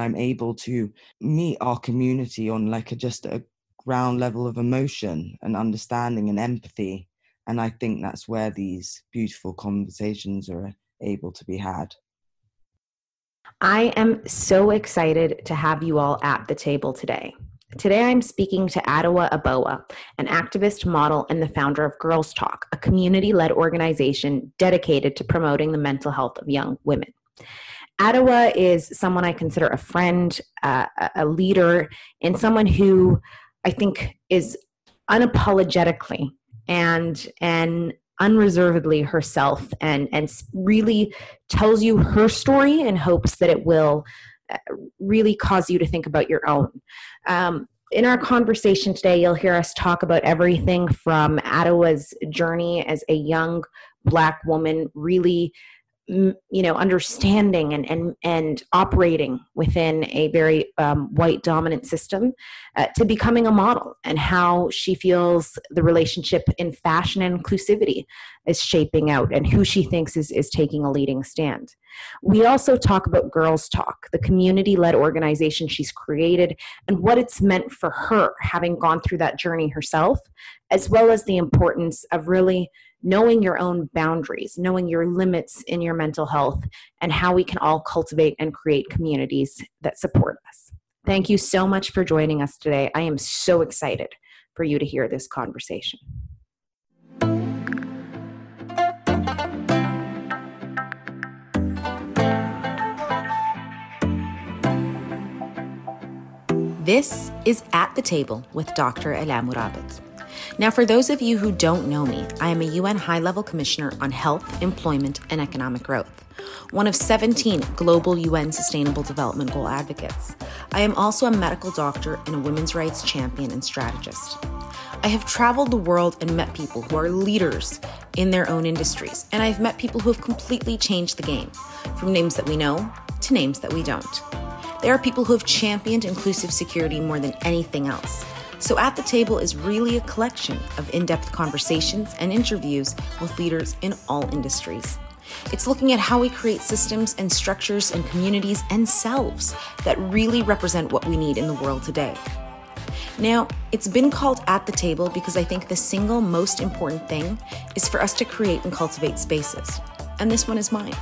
I'm able to meet our community on like a just a ground level of emotion and understanding and empathy. And I think that's where these beautiful conversations are able to be had. I am so excited to have you all at the table today. Today, I'm speaking to Adwoa Aboah, an activist, model, and the founder of Gurls Talk, a community led organization dedicated to promoting the mental health of young women. Adwoa is someone I consider a friend, uh, a leader, and someone who I think is unapologetically and and unreservedly herself and and really tells you her story in hopes that it will uh, really cause you to think about your own. Um, in our conversation today you'll hear us talk about everything from Adwoa's journey as a young black woman really you know understanding and and and operating within a very um, white dominant system uh, to becoming a model and how she feels the relationship in fashion and inclusivity is shaping out and who she thinks is is taking a leading stand. We also talk about gurls talk the community led organization she's created and what it's meant for her having gone through that journey herself as well as the importance of really knowing your own boundaries, knowing your limits in your mental health, and how we can all cultivate and create communities that support us. Thank you so much for joining us today. I am so excited for you to hear this conversation. This is At the Table with Dr. Alaa Murabit. Now, for those of you who don't know me, I am a UN High Level Commissioner on Health, Employment, and Economic Growth, one of 17 global UN Sustainable Development Goal advocates. I am also a medical doctor and a women's rights champion and strategist. I have traveled the world and met people who are leaders in their own industries, and I've met people who have completely changed the game, from names that we know to names that we don't. There are people who have championed inclusive security more than anything else so, At the Table is really a collection of in depth conversations and interviews with leaders in all industries. It's looking at how we create systems and structures and communities and selves that really represent what we need in the world today. Now, it's been called At the Table because I think the single most important thing is for us to create and cultivate spaces. And this one is mine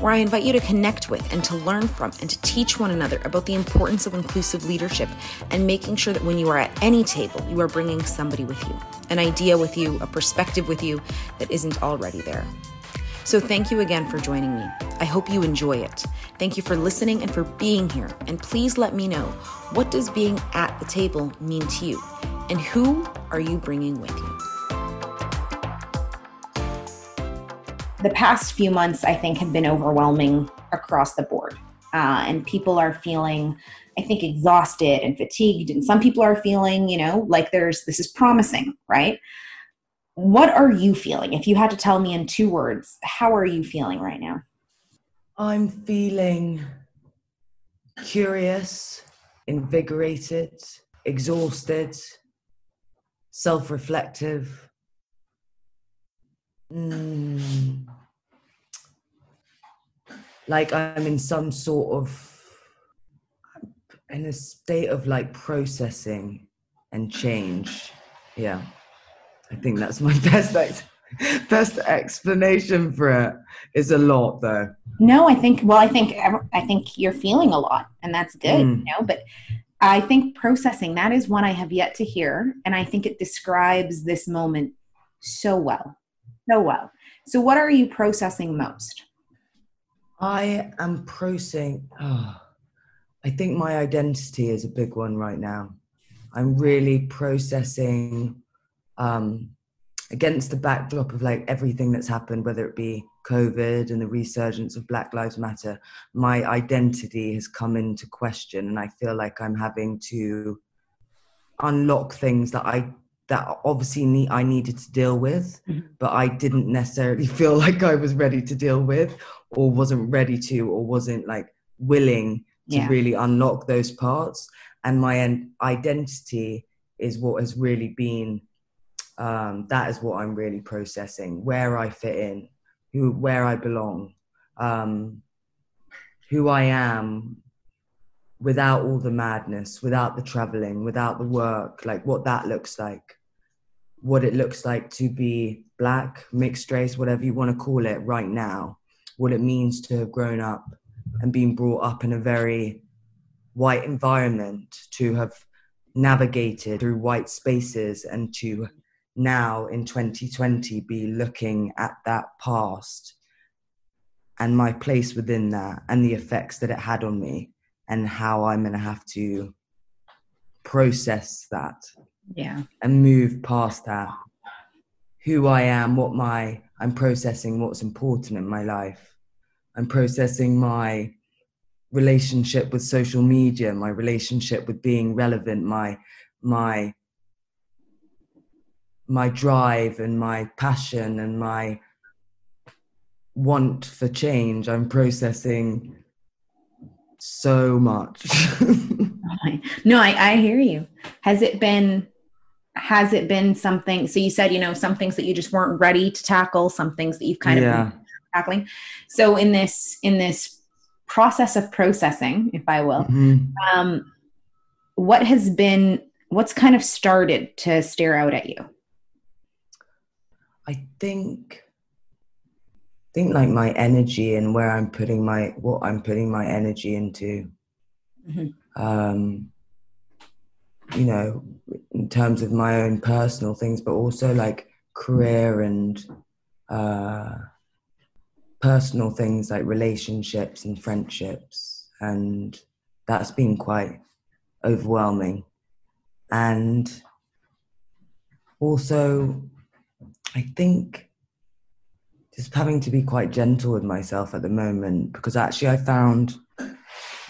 where I invite you to connect with and to learn from and to teach one another about the importance of inclusive leadership and making sure that when you are at any table, you are bringing somebody with you, an idea with you, a perspective with you that isn't already there. So, thank you again for joining me. I hope you enjoy it. Thank you for listening and for being here. And please let me know what does being at the table mean to you? And who are you bringing with you? The past few months, I think, have been overwhelming across the board. Uh, and people are feeling, I think, exhausted and fatigued. And some people are feeling, you know, like there's this is promising, right? What are you feeling? If you had to tell me in two words, how are you feeling right now? I'm feeling curious, invigorated, exhausted, self reflective. Mm, like I'm in some sort of in a state of like processing and change. Yeah, I think that's my best ex- best explanation for it. Is a lot though. No, I think well, I think I think you're feeling a lot, and that's good. Mm. You know, but I think processing that is one I have yet to hear, and I think it describes this moment so well, so well. So, what are you processing most? I am processing. Oh, I think my identity is a big one right now. I'm really processing um, against the backdrop of like everything that's happened, whether it be COVID and the resurgence of Black Lives Matter. My identity has come into question, and I feel like I'm having to unlock things that I that obviously need, I needed to deal with, mm-hmm. but I didn't necessarily feel like I was ready to deal with, or wasn't ready to, or wasn't like willing to yeah. really unlock those parts. And my identity is what has really been. Um, that is what I'm really processing: where I fit in, who, where I belong, um, who I am, without all the madness, without the traveling, without the work, like what that looks like, what it looks like to be black, mixed race, whatever you want to call it right now, what it means to have grown up and been brought up in a very white environment, to have navigated through white spaces and to now in 2020 be looking at that past and my place within that and the effects that it had on me and how I'm going to have to process that. Yeah. And move past that. Who I am, what my, I'm processing what's important in my life. I'm processing my relationship with social media, my relationship with being relevant, my, my, my drive and my passion and my want for change. I'm processing so much. no, I, I hear you. Has it been has it been something so you said you know some things that you just weren't ready to tackle some things that you've kind yeah. of tackling so in this in this process of processing if i will mm-hmm. um, what has been what's kind of started to stare out at you i think think like my energy and where I'm putting my what I'm putting my energy into. Mm-hmm. Um, you know, in terms of my own personal things, but also like career and uh, personal things like relationships and friendships, and that's been quite overwhelming. And also, I think just having to be quite gentle with myself at the moment because actually I found,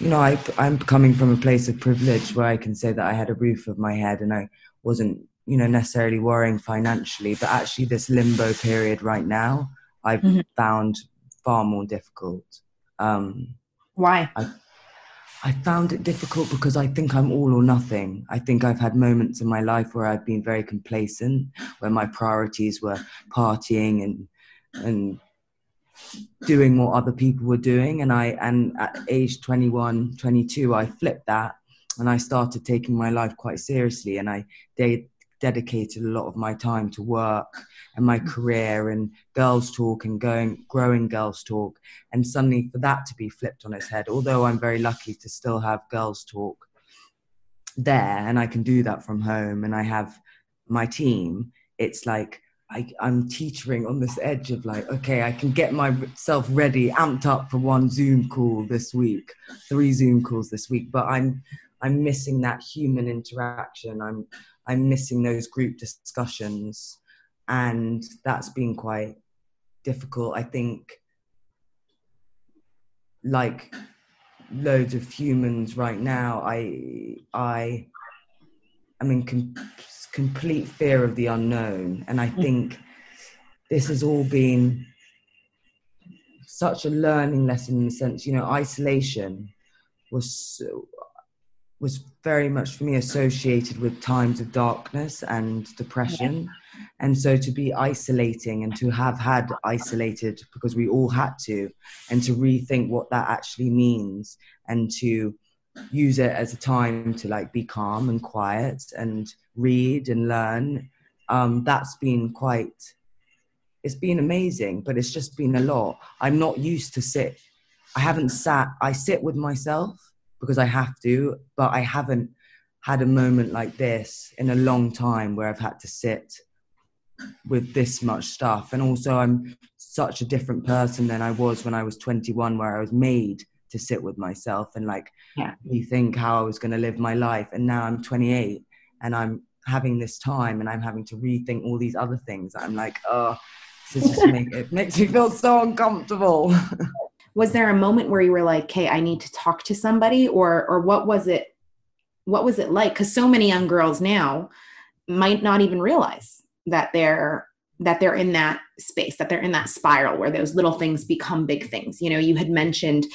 you know, I, I'm coming from a place of privilege where I can say that I had a roof of my head and I wasn't, you know, necessarily worrying financially. But actually, this limbo period right now, I've mm-hmm. found far more difficult. Um, Why? I, I found it difficult because I think I'm all or nothing. I think I've had moments in my life where I've been very complacent, where my priorities were partying and and doing what other people were doing. And i and at age 21 22 i flipped that and i started taking my life quite seriously. And i de- dedicated a lot of my time to work and my career and gurls talk and going growing gurls talk. And suddenly for that to be flipped on its head although i'm very lucky to still have gurls talk there and i can do that from home and i have my team it's like I, I'm teetering on this edge of like, okay, I can get myself ready, amped up for one Zoom call this week, three Zoom calls this week, but I'm I'm missing that human interaction. I'm I'm missing those group discussions, and that's been quite difficult. I think, like loads of humans right now, I I am in com- complete fear of the unknown. And I mm. think this has all been such a learning lesson in the sense, you know, isolation was was very much for me associated with times of darkness and depression. Yeah. And so to be isolating and to have had isolated because we all had to, and to rethink what that actually means and to use it as a time to like be calm and quiet and read and learn. Um, that's been quite it's been amazing but it's just been a lot. I'm not used to sit i haven't sat i sit with myself because i have to but i haven't had a moment like this in a long time where i've had to sit with this much stuff. And also i'm such a different person than i was when i was 21 where i was made to sit with myself and like yeah. rethink how I was going to live my life. And now I'm 28 and I'm having this time and I'm having to rethink all these other things. I'm like, oh, this just make, it makes me feel so uncomfortable. was there a moment where you were like, "Hey, I need to talk to somebody," or or what was it? What was it like? Because so many young girls now might not even realize that they're that they're in that space that they're in that spiral where those little things become big things you know you had mentioned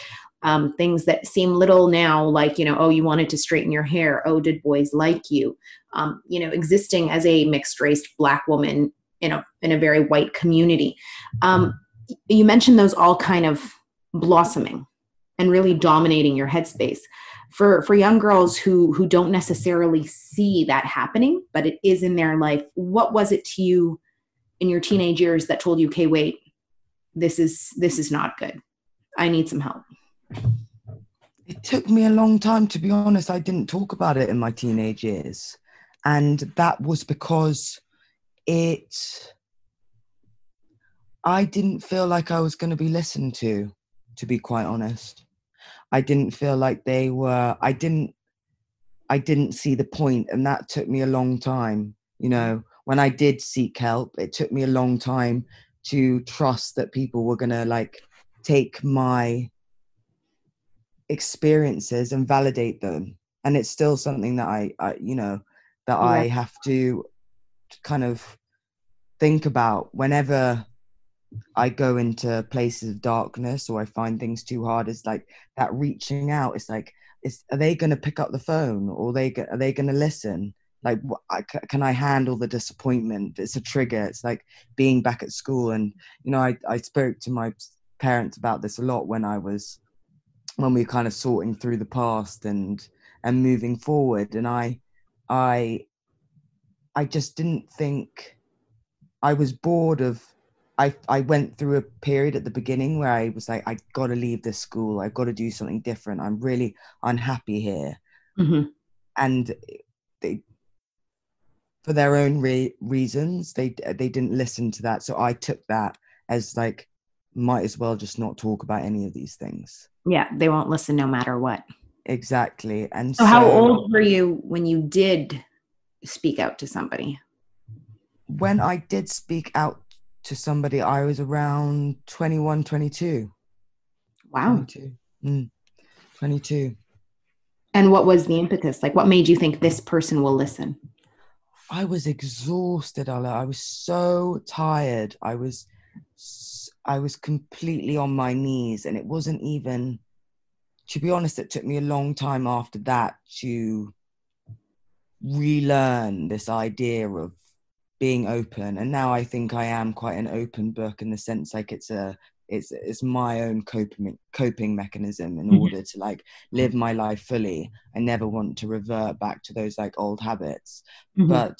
um, things that seem little now, like, you know, oh, you wanted to straighten your hair. Oh, did boys like you? Um, you know, existing as a mixed race black woman in a, in a very white community. Um, you mentioned those all kind of blossoming and really dominating your headspace. for for young girls who who don't necessarily see that happening but it is in their life what was it to you in your teenage years that told you okay wait this is this is not good i need some help it took me a long time to be honest. I didn't talk about it in my teenage years. And that was because it i didn't feel like i was going to be listened to to be quite honest. I didn't feel like they were I didn't I didn't see the point and that took me a long time you know. When I did seek help it took me a long time to trust that people were going to like take my experiences and validate them and it's still something that I, I you know that yeah. I have to kind of think about whenever I go into places of darkness or I find things too hard. It's like that reaching out. It's like, is are they going to pick up the phone or they are they going to listen? Like, can I handle the disappointment? It's a trigger. It's like being back at school. And you know, I I spoke to my parents about this a lot when I was when we were kind of sorting through the past and and moving forward. And I I I just didn't think I was bored of I I went through a period at the beginning where I was like, I got to leave this school. I've got to do something different. I'm really unhappy here, mm-hmm. and they, for their own re- reasons, they they didn't listen to that. So I took that as like, might as well just not talk about any of these things. Yeah, they won't listen no matter what. Exactly. And so, so how old were you when you did speak out to somebody? When I did speak out to somebody I was around 21, 22. Wow. 22. Mm, 22. And what was the impetus? Like, what made you think this person will listen? I was exhausted, Alaa. I was so tired. I was, I was completely on my knees, and it wasn't even. To be honest, it took me a long time after that to relearn this idea of being open and now i think i am quite an open book in the sense like it's a it's it's my own coping coping mechanism in mm-hmm. order to like live my life fully i never want to revert back to those like old habits mm-hmm. but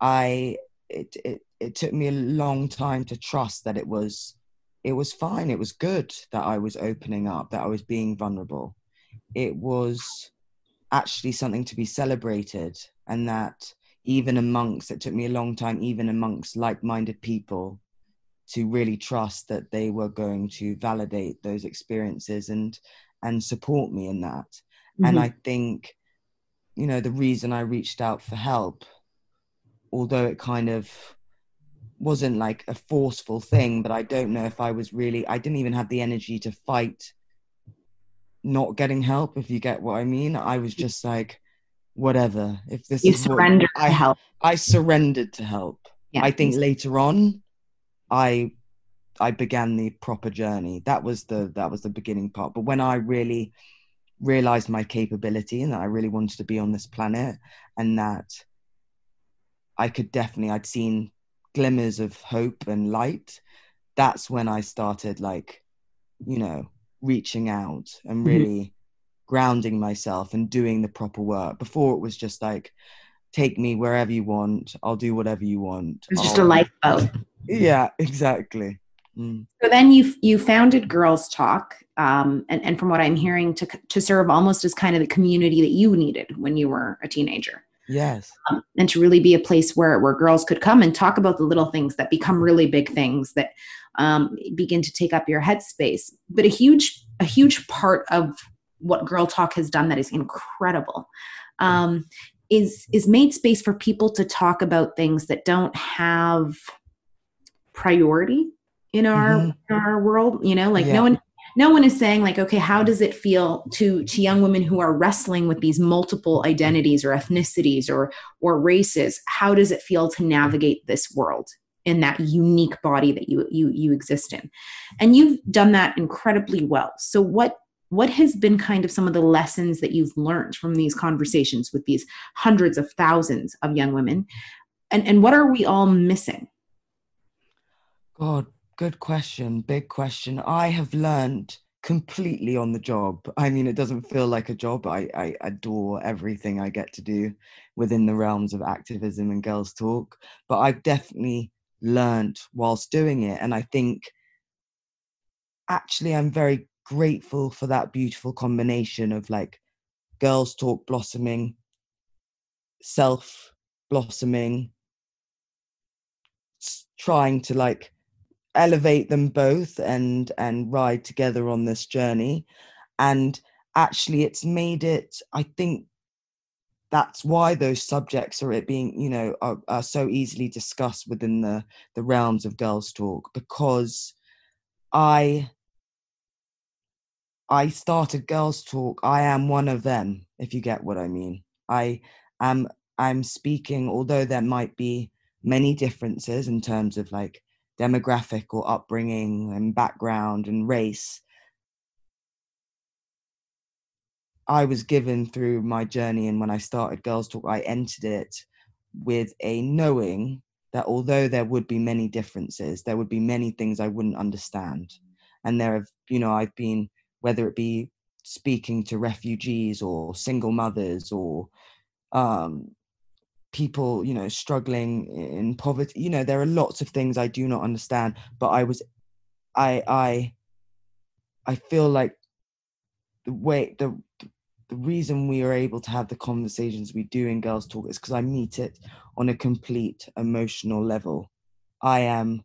i it, it it took me a long time to trust that it was it was fine. It was good that i was opening up that i was being vulnerable. It was actually something to be celebrated and that even amongst it took me a long time even amongst like-minded people to really trust that they were going to validate those experiences and and support me in that. Mm-hmm. and i think you know the reason i reached out for help although it kind of wasn't like a forceful thing but i don't know if i was really i didn't even have the energy to fight not getting help if you get what i mean i was just like whatever. If this you is surrender I, to help. I surrendered to help. Yeah, I think later on, I I began the proper journey. That was the that was the beginning part. But when I really realized my capability and that I really wanted to be on this planet and that I could definitely I'd seen glimmers of hope and light, that's when I started like, you know, reaching out and mm-hmm. really grounding myself and doing the proper work. Before it was just like, take me wherever you want. I'll do whatever you want. It's just I'll... a lifeboat. Yeah, exactly. Mm. So then you you founded Gurls Talk, um, and and from what I'm hearing, to to serve almost as kind of the community that you needed when you were a teenager. Yes. Um, and to really be a place where where girls could come and talk about the little things that become really big things that um, begin to take up your headspace. But a huge a huge part of what Girl Talk has done that is incredible. Um, is is made space for people to talk about things that don't have priority in our mm-hmm. in our world. You know, like yeah. no one no one is saying like okay how does it feel to to young women who are wrestling with these multiple identities or ethnicities or or races? How does it feel to navigate this world in that unique body that you you you exist in? And you've done that incredibly well. So what what has been kind of some of the lessons that you've learned from these conversations with these hundreds of thousands of young women? And and what are we all missing? God good question big question i have learned completely on the job. I mean, it doesn't feel like a job. I, I adore everything I get to do within the realms of activism and gurls talk. But I've definitely learned whilst doing it. And I think actually I'm very grateful for that beautiful combination of like gurls talk blossoming, self blossoming, trying to like elevate them both and and ride together on this journey. And actually it's made it i think that's why those subjects are it being you know are, are so easily discussed within the the realms of gurls talk because i i started gurls talk i am one of them if you get what i mean. I am i'm speaking although there might be many differences in terms of like demographic or upbringing and background and race I was given through my journey and when I started Gurls Talk, I entered it with a knowing that although there would be many differences, there would be many things I wouldn't understand. And there have, you know, I've been, whether it be speaking to refugees or single mothers or um, people you know struggling in poverty you know there are lots of things i do not understand but i was i i i feel like the way the the reason we are able to have the conversations we do in gurls talk is because i meet it on a complete emotional level. I am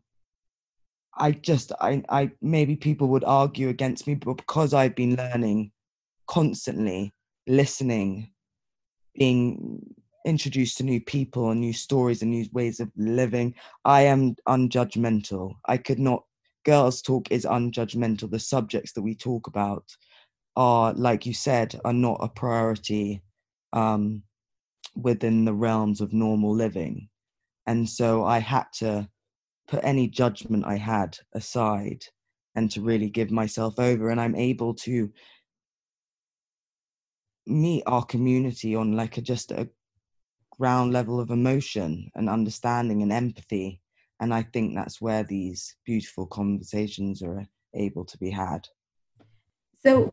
i just i i maybe people would argue against me but because i've been learning constantly listening being introduced to new people and new stories and new ways of living. I am unjudgmental. I could not, gurls talk is unjudgmental. The subjects that we talk about are, like you said, are not a priority um, within the realms of normal living. And so I had to put any judgment I had aside and to really give myself over. And I'm able to meet our community on like a just a ground level of emotion and understanding and empathy. And I think that's where these beautiful conversations are able to be had. So,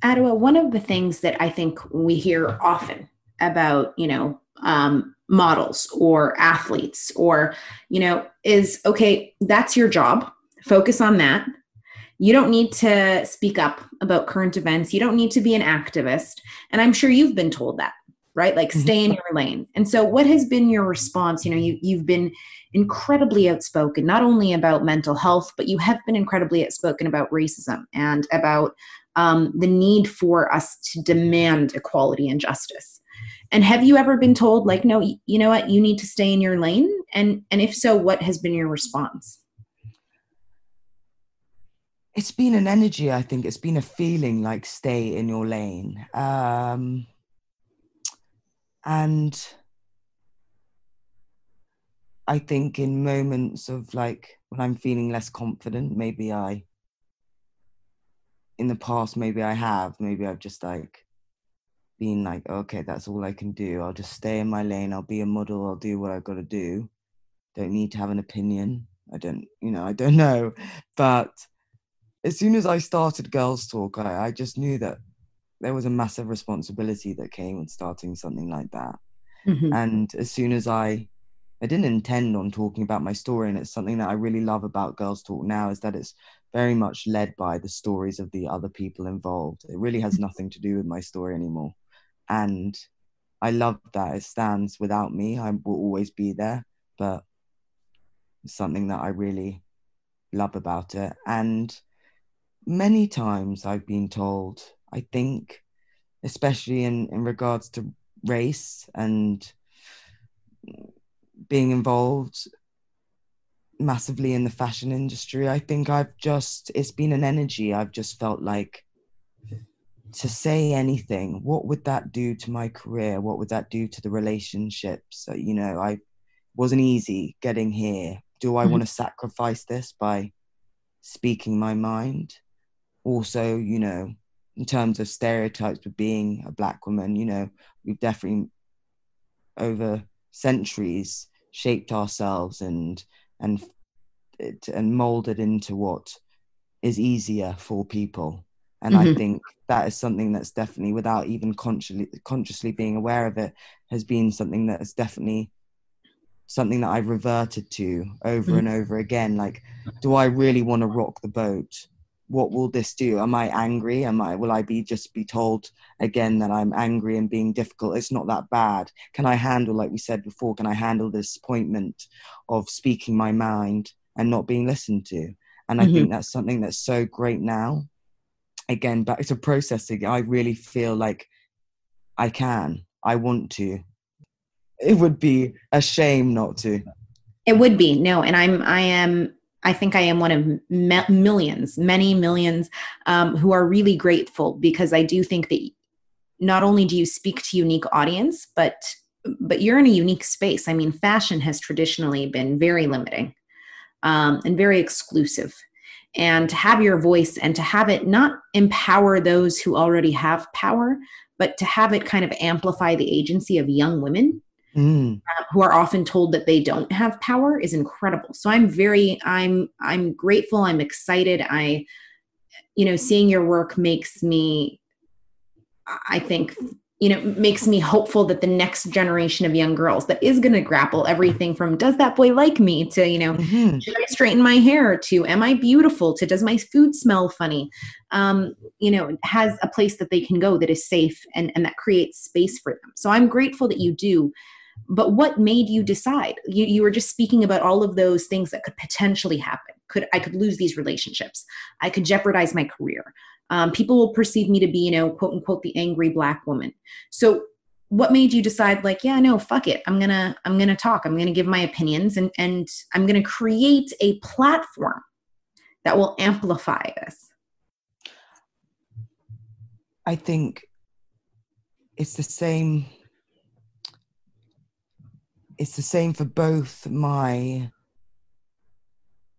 Adwoa, one of the things that I think we hear often about, you know, um, models or athletes or, you know, is okay, that's your job. Focus on that. You don't need to speak up about current events. You don't need to be an activist. And I'm sure you've been told that right? Like mm-hmm. stay in your lane. And so what has been your response? You know you, you've been incredibly outspoken not only about mental health but you have been incredibly outspoken about racism and about um, the need for us to demand equality and justice. And have you ever been told like no you know what? You need to stay in your lane? And and if so what has been your response? It's been an energy i think. It's been a feeling like stay in your lane. Um and I think in moments of like when I'm feeling less confident, maybe I, in the past, maybe I have, maybe I've just like been like, okay, that's all I can do. I'll just stay in my lane. I'll be a model. I'll do what I've got to do. Don't need to have an opinion. I don't, you know, I don't know. But as soon as I started Gurls Talk, I, I just knew that there was a massive responsibility that came with starting something like that. Mm-hmm. And as soon as I I didn't intend on talking about my story, and it's something that I really love about Gurls Talk now is that it's very much led by the stories of the other people involved. It really has mm-hmm. nothing to do with my story anymore. And I love that it stands without me. I will always be there, but it's something that I really love about it. And many times I've been told I think, especially in, in regards to race and being involved massively in the fashion industry, I think I've just, it's been an energy. I've just felt like to say anything, what would that do to my career? What would that do to the relationships? So, you know, I wasn't easy getting here. Do I mm-hmm. want to sacrifice this by speaking my mind? Also, you know, in terms of stereotypes of being a black woman you know we've definitely over centuries shaped ourselves and and and molded into what is easier for people and mm-hmm. i think that is something that's definitely without even consciously consciously being aware of it has been something that is definitely something that i've reverted to over mm-hmm. and over again like do i really want to rock the boat what will this do? Am i angry? Am i will i be just be told again that i'm angry and being difficult? It's not that bad. Can i handle like we said before can i handle the disappointment of speaking my mind and not being listened to? And i mm-hmm. think that's something that's so great now. Again back to processing i really feel like i can i want to. It would be a shame not to. It would be no and i'm i am i think i am one of me- millions many millions um, who are really grateful because i do think that not only do you speak to unique audience but but you're in a unique space. I mean fashion has traditionally been very limiting um, and very exclusive. And to have your voice and to have it not empower those who already have power, but to have it kind of amplify the agency of young women mm. uh, who are often told that they don't have power is incredible. So I'm very, I'm, I'm grateful. I'm excited. I, you know, seeing your work makes me, I think, you know makes me hopeful that the next generation of young girls that is going to grapple everything from does that boy like me to you know mm-hmm. should i straighten my hair to am i beautiful to does my food smell funny um, you know has a place that they can go that is safe and and that creates space for them so i'm grateful that you do but what made you decide? You, you were just speaking about all of those things that could potentially happen. Could i could lose these relationships. I could jeopardize my career. Um, people will perceive me to be, you know, quote unquote, the angry black woman. So what made you decide like yeah no fuck it. I'm gonna i'm gonna talk. I'm gonna give my opinions and and i'm gonna create a platform that will amplify this. I think it's the same it's the same for both my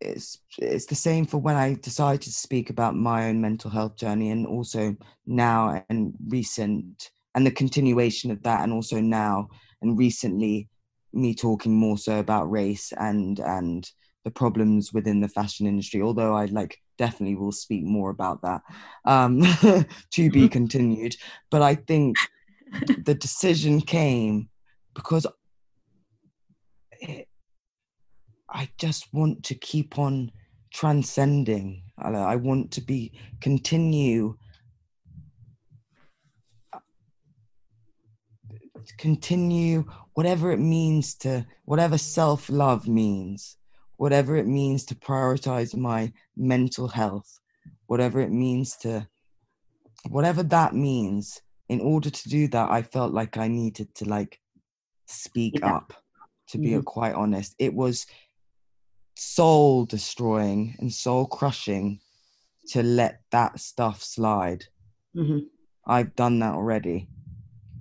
it's it's the same for when I decided to speak about my own mental health journey, and also now and recent, and the continuation of that, and also now and recently, me talking more so about race and and the problems within the fashion industry. Although I like definitely will speak more about that um, to be mm-hmm. continued. But I think the decision came because I just want to keep on transcending. I want to be continue continue whatever it means to whatever self-love means whatever it means to prioritize my mental health whatever it means to whatever that means in order to do that i felt like i needed to like speak yeah. up to be mm-hmm. quite honest it was soul destroying and soul crushing to let that stuff slide. Mm-hmm. I've done that already.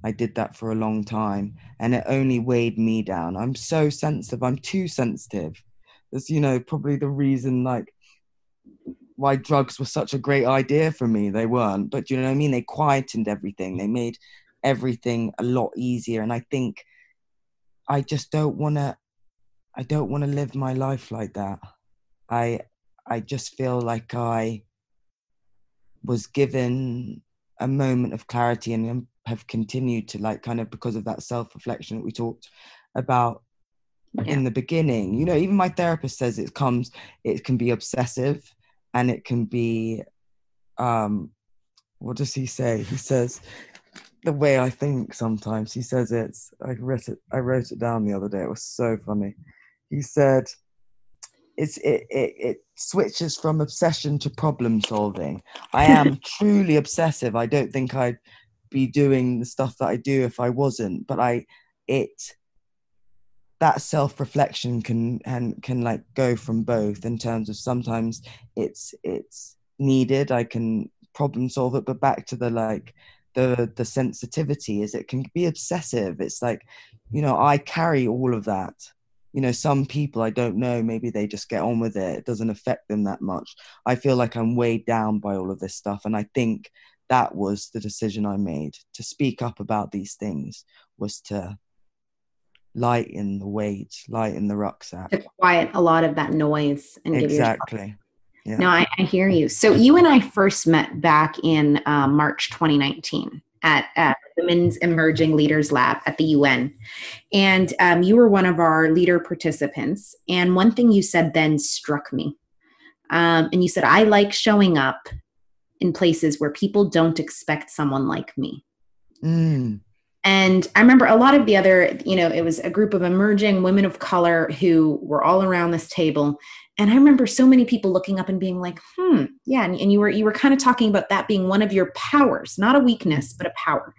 I did that for a long time and it only weighed me down. I'm so sensitive. I'm too sensitive. That's, you know, probably the reason like why drugs were such a great idea for me. They weren't, but you know what I mean? They quietened everything. They made everything a lot easier. And I think I just don't want to I don't want to live my life like that. I I just feel like I was given a moment of clarity and have continued to like kind of because of that self-reflection that we talked about yeah. in the beginning. You know, even my therapist says it comes it can be obsessive and it can be um what does he say? He says the way I think sometimes. He says it's I wrote it I wrote it down the other day. It was so funny he said it's it, it, it switches from obsession to problem solving. I am truly obsessive. I don't think I'd be doing the stuff that I do if I wasn't. But I it that self reflection can and can like go from both in terms of sometimes it's it's needed. I can problem solve it, but back to the like the the sensitivity is it can be obsessive. It's like, you know, I carry all of that. You know some people i don't know maybe they just get on with it. It doesn't affect them that much. I feel like i'm weighed down by all of this stuff and i think that was the decision i made. To speak up about these things was to lighten the weight lighten the rucksack to quiet a lot of that noise and exactly Yeah. No, I, I, hear you. So you and I first met back in uh, March 2019 at, at Women's Emerging Leaders Lab at the UN. And um, you were one of our leader participants. And one thing you said then struck me. Um, and you said, I like showing up in places where people don't expect someone like me. Mm. And I remember a lot of the other, you know, it was a group of emerging women of color who were all around this table. And I remember so many people looking up and being like, hmm, yeah. And, and you were you were kind of talking about that being one of your powers, not a weakness, but a power.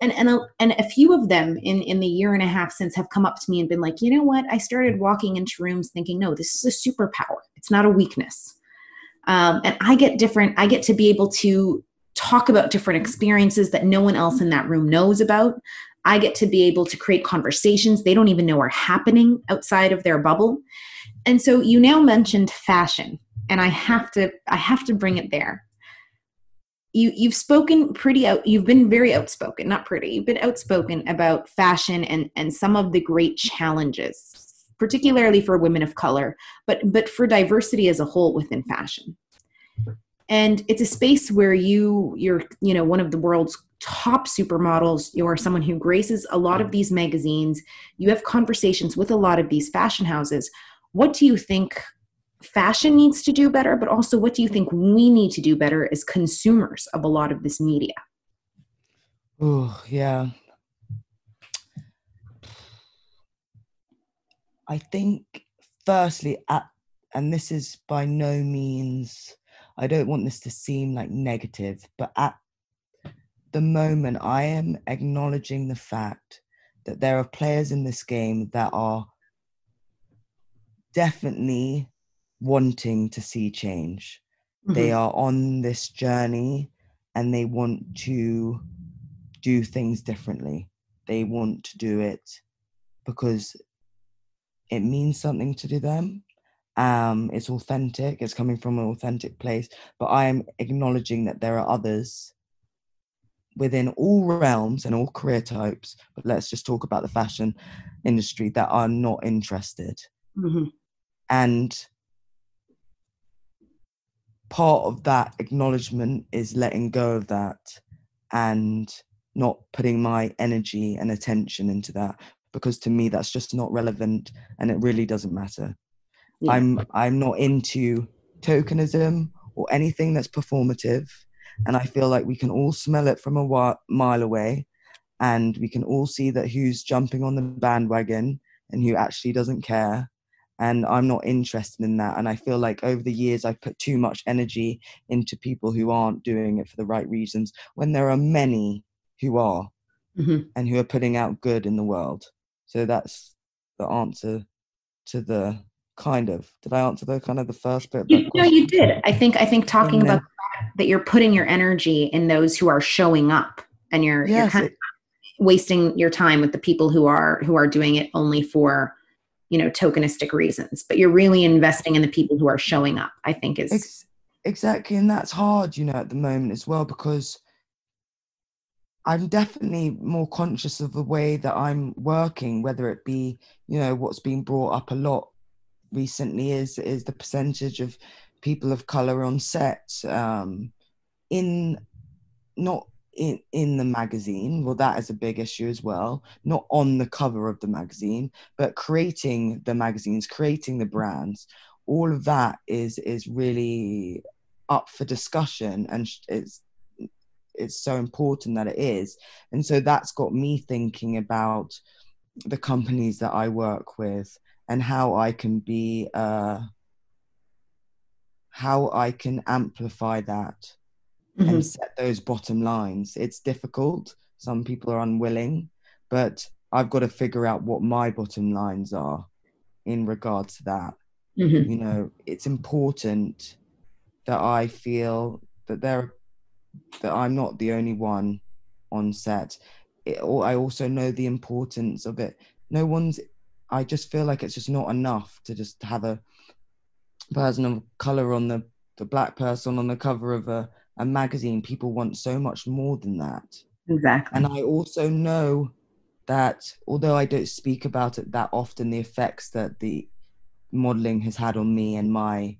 And and a, and a few of them in in the year and a half since have come up to me and been like, you know what? I started walking into rooms thinking, no, this is a superpower. It's not a weakness. Um, and I get different. I get to be able to talk about different experiences that no one else in that room knows about. I get to be able to create conversations they don't even know are happening outside of their bubble. And so you now mentioned fashion, and I have to I have to bring it there. You you've spoken pretty out you've been very outspoken, not pretty. You've been outspoken about fashion and and some of the great challenges particularly for women of color, but but for diversity as a whole within fashion and it's a space where you you're you know one of the world's top supermodels you're someone who graces a lot of these magazines you have conversations with a lot of these fashion houses what do you think fashion needs to do better but also what do you think we need to do better as consumers of a lot of this media? Oh yeah. I think firstly at, and this is by no means I don't want this to seem like negative, but at the moment, I am acknowledging the fact that there are players in this game that are definitely wanting to see change. Mm-hmm. They are on this journey and they want to do things differently. They want to do it because it means something to them um, it's authentic, it's coming from an authentic place, but I am acknowledging that there are others within all realms and all career types, but let's just talk about the fashion industry that are not interested. Mm-hmm. And part of that acknowledgement is letting go of that and not putting my energy and attention into that because to me that's just not relevant and it really doesn't matter yeah. i'm i'm not into tokenism or anything that's performative and i feel like we can all smell it from a mile away and we can all see that who's jumping on the bandwagon and who actually doesn't care and i'm not interested in that and i feel like over the years i've put too much energy into people who aren't doing it for the right reasons when there are many who are mm-hmm. and who are putting out good in the world. So that's the answer to the kind of did i answer the kind of the first bit you, no you did. I think i think talking about that you're putting your energy in those who are showing up and you're, yes, you're kind it, of wasting your time with the people who are who are doing it only for you know tokenistic reasons but you're really investing in the people who are showing up i think is ex- exactly and that's hard you know at the moment as well because i'm definitely more conscious of the way that i'm working whether it be you know what's been brought up a lot recently is is the percentage of people of color on set um, in not in in the magazine. Well that is a big issue as well. Not on the cover of the magazine but creating the magazines creating the brands all of that is is really up for discussion and it's it's so important that it is. And so that's got me thinking about the companies that i work with and how I can be uh, how I can amplify that mm-hmm. and set those bottom lines. It's difficult. Some people are unwilling, but I've got to figure out what my bottom lines are in regards to that. Mm-hmm. You know, it's important that I feel that there that I'm not the only one on set. It, I also know the importance of it. No one's I just feel like it's just not enough to just have a person of color on the the black person on the cover of a, a magazine. People want so much more than that. Exactly. And I also know that although I don't speak about it that often, the effects that the modeling has had on me and my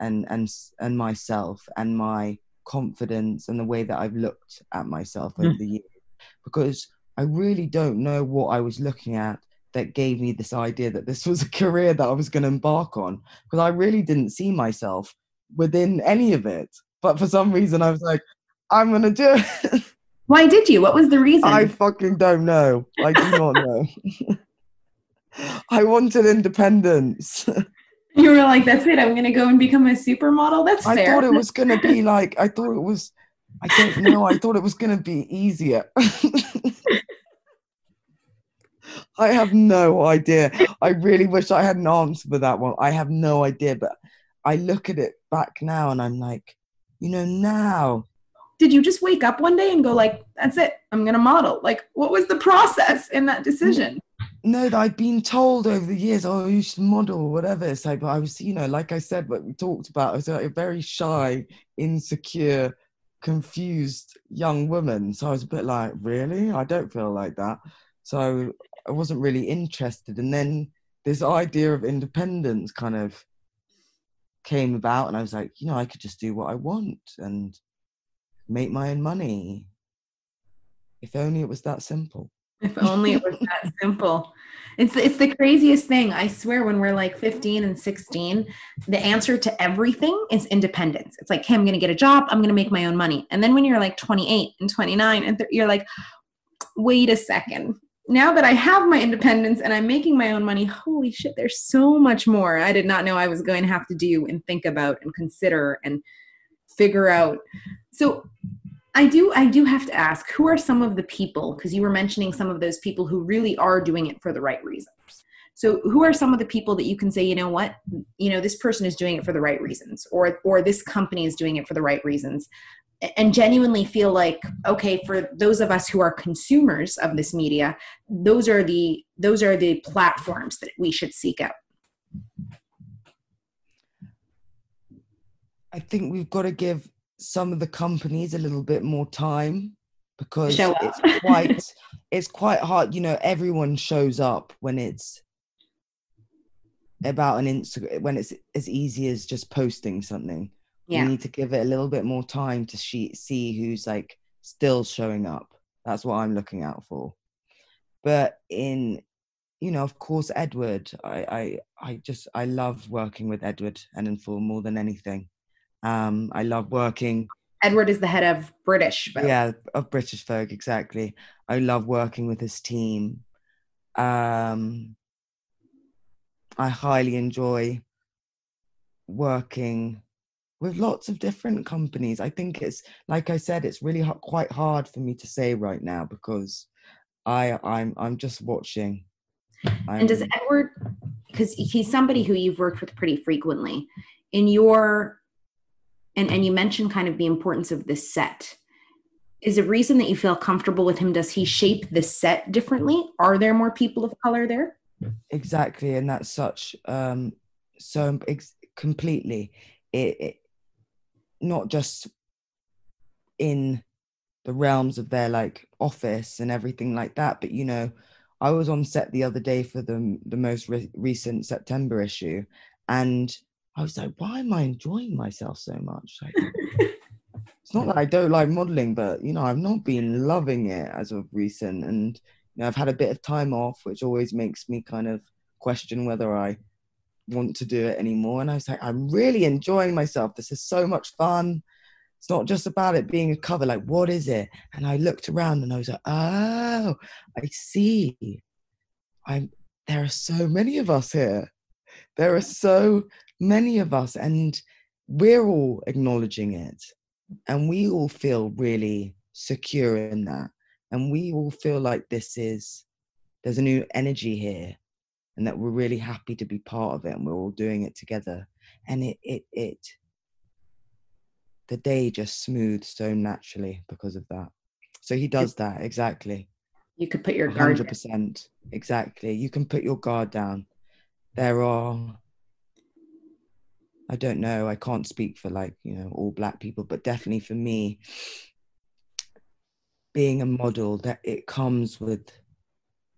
and and and myself and my confidence and the way that I've looked at myself over Mm. the years because I really don't know what I was looking at that gave me this idea that this was a career that I was going to embark on because I really didn't see myself within any of it but for some reason I was like I'm going to do it Why did you? What was the reason? I fucking don't know I do not know I wanted independence you were like, that's it. I'm going to go and become a supermodel. That's fair. I fair. thought it was gonna be like I thought it was I don't know, I thought it was gonna be easier. I have no idea. I really wish I had an answer for that one. I have no idea, but I look at it back now and I'm like, you know, now did you just wake up one day and go like, that's it. I'm going to model. Like, what was the process in that decision? no, that I've been told over the years, oh, you should model or whatever. So, but I was, you know, like I said, what we talked about, I was like a very shy, insecure, confused young woman. So I was a bit like, really? I don't feel like that. So I wasn't really interested. And then this idea of independence kind of came about, and I was like, you know, I could just do what I want and make my own money. If only it was that simple. If only it was that simple. It's it's the craziest thing. I swear when we're like 15 and 16, the answer to everything is independence. It's like, hey, I'm going to get a job, I'm going to make my own money. And then when you're like 28 and 29 and th- you're like, wait a second. Now that I have my independence and I'm making my own money, holy shit, there's so much more I did not know I was going to have to do and think about and consider and figure out. So I do I do have to ask who are some of the people because you were mentioning some of those people who really are doing it for the right reasons. So who are some of the people that you can say, you know what, you know this person is doing it for the right reasons or or this company is doing it for the right reasons and genuinely feel like okay for those of us who are consumers of this media those are the those are the platforms that we should seek out I think we've got to give some of the companies a little bit more time because it's quite it's quite hard. You know, everyone shows up when it's about an Instagram when it's as easy as just posting something. Yeah We need to give it a little bit more time to she- see who's like still showing up. That's what I'm looking out for. But in you know, of course, Edward. I I I just I love working with Edward and for more than anything. Um, I love working edward is the head of british Vogue. yeah of british Vogue exactly i love working with his team um i highly enjoy working with lots of different companies i think it's like i said it's really h- quite hard for me to say right now because i i'm i'm just watching And does Edward, because he's somebody who you've worked with pretty frequently, in your, and, and you mentioned kind of the importance of the set. Is the reason that you feel comfortable with him, does he shape the set differently? Are there more people of color there? exactly and that's such um so ex- completely it, it not just in the realms of their like office and everything like that but you know i was on set the other day for the the most re- recent september issue and i was like why am i enjoying myself so much? Like it's not that i don't like modeling but you know i've not been loving it as of recent and you know i've had a bit of time off which always makes me kind of question whether i want to do it anymore. And i was like i'm really enjoying myself. This is so much fun. It's not just about it being a cover like what is it? And i looked around and i was like oh i see. I'm there are so many of us here. There are so many of us and we're all acknowledging it. And we all feel really secure in that. And we all feel like this is there's a new energy here and that we're really happy to be part of it and we're all doing it together. And it it it the day just smooths so naturally because of that. So he does that exactly. You could put your guard. 100% exactly. You can put your guard down. There are i don't know i can't speak for like you know all black people but definitely for me being a model that it comes with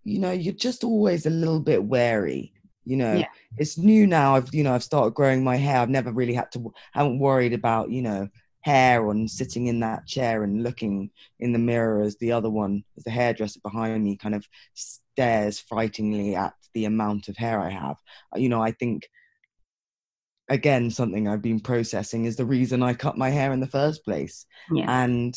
you know you're just always a little bit wary you know Yeah. it's new now i've you know i've started growing my hair i've never really had to haven't worried about you know hair and sitting in that chair and looking in the mirror as the other one as the hairdresser behind me kind of stares frighteningly at the amount of hair i have uh, you know i think again something i've been processing is the reason i cut my hair in the first place Yeah. and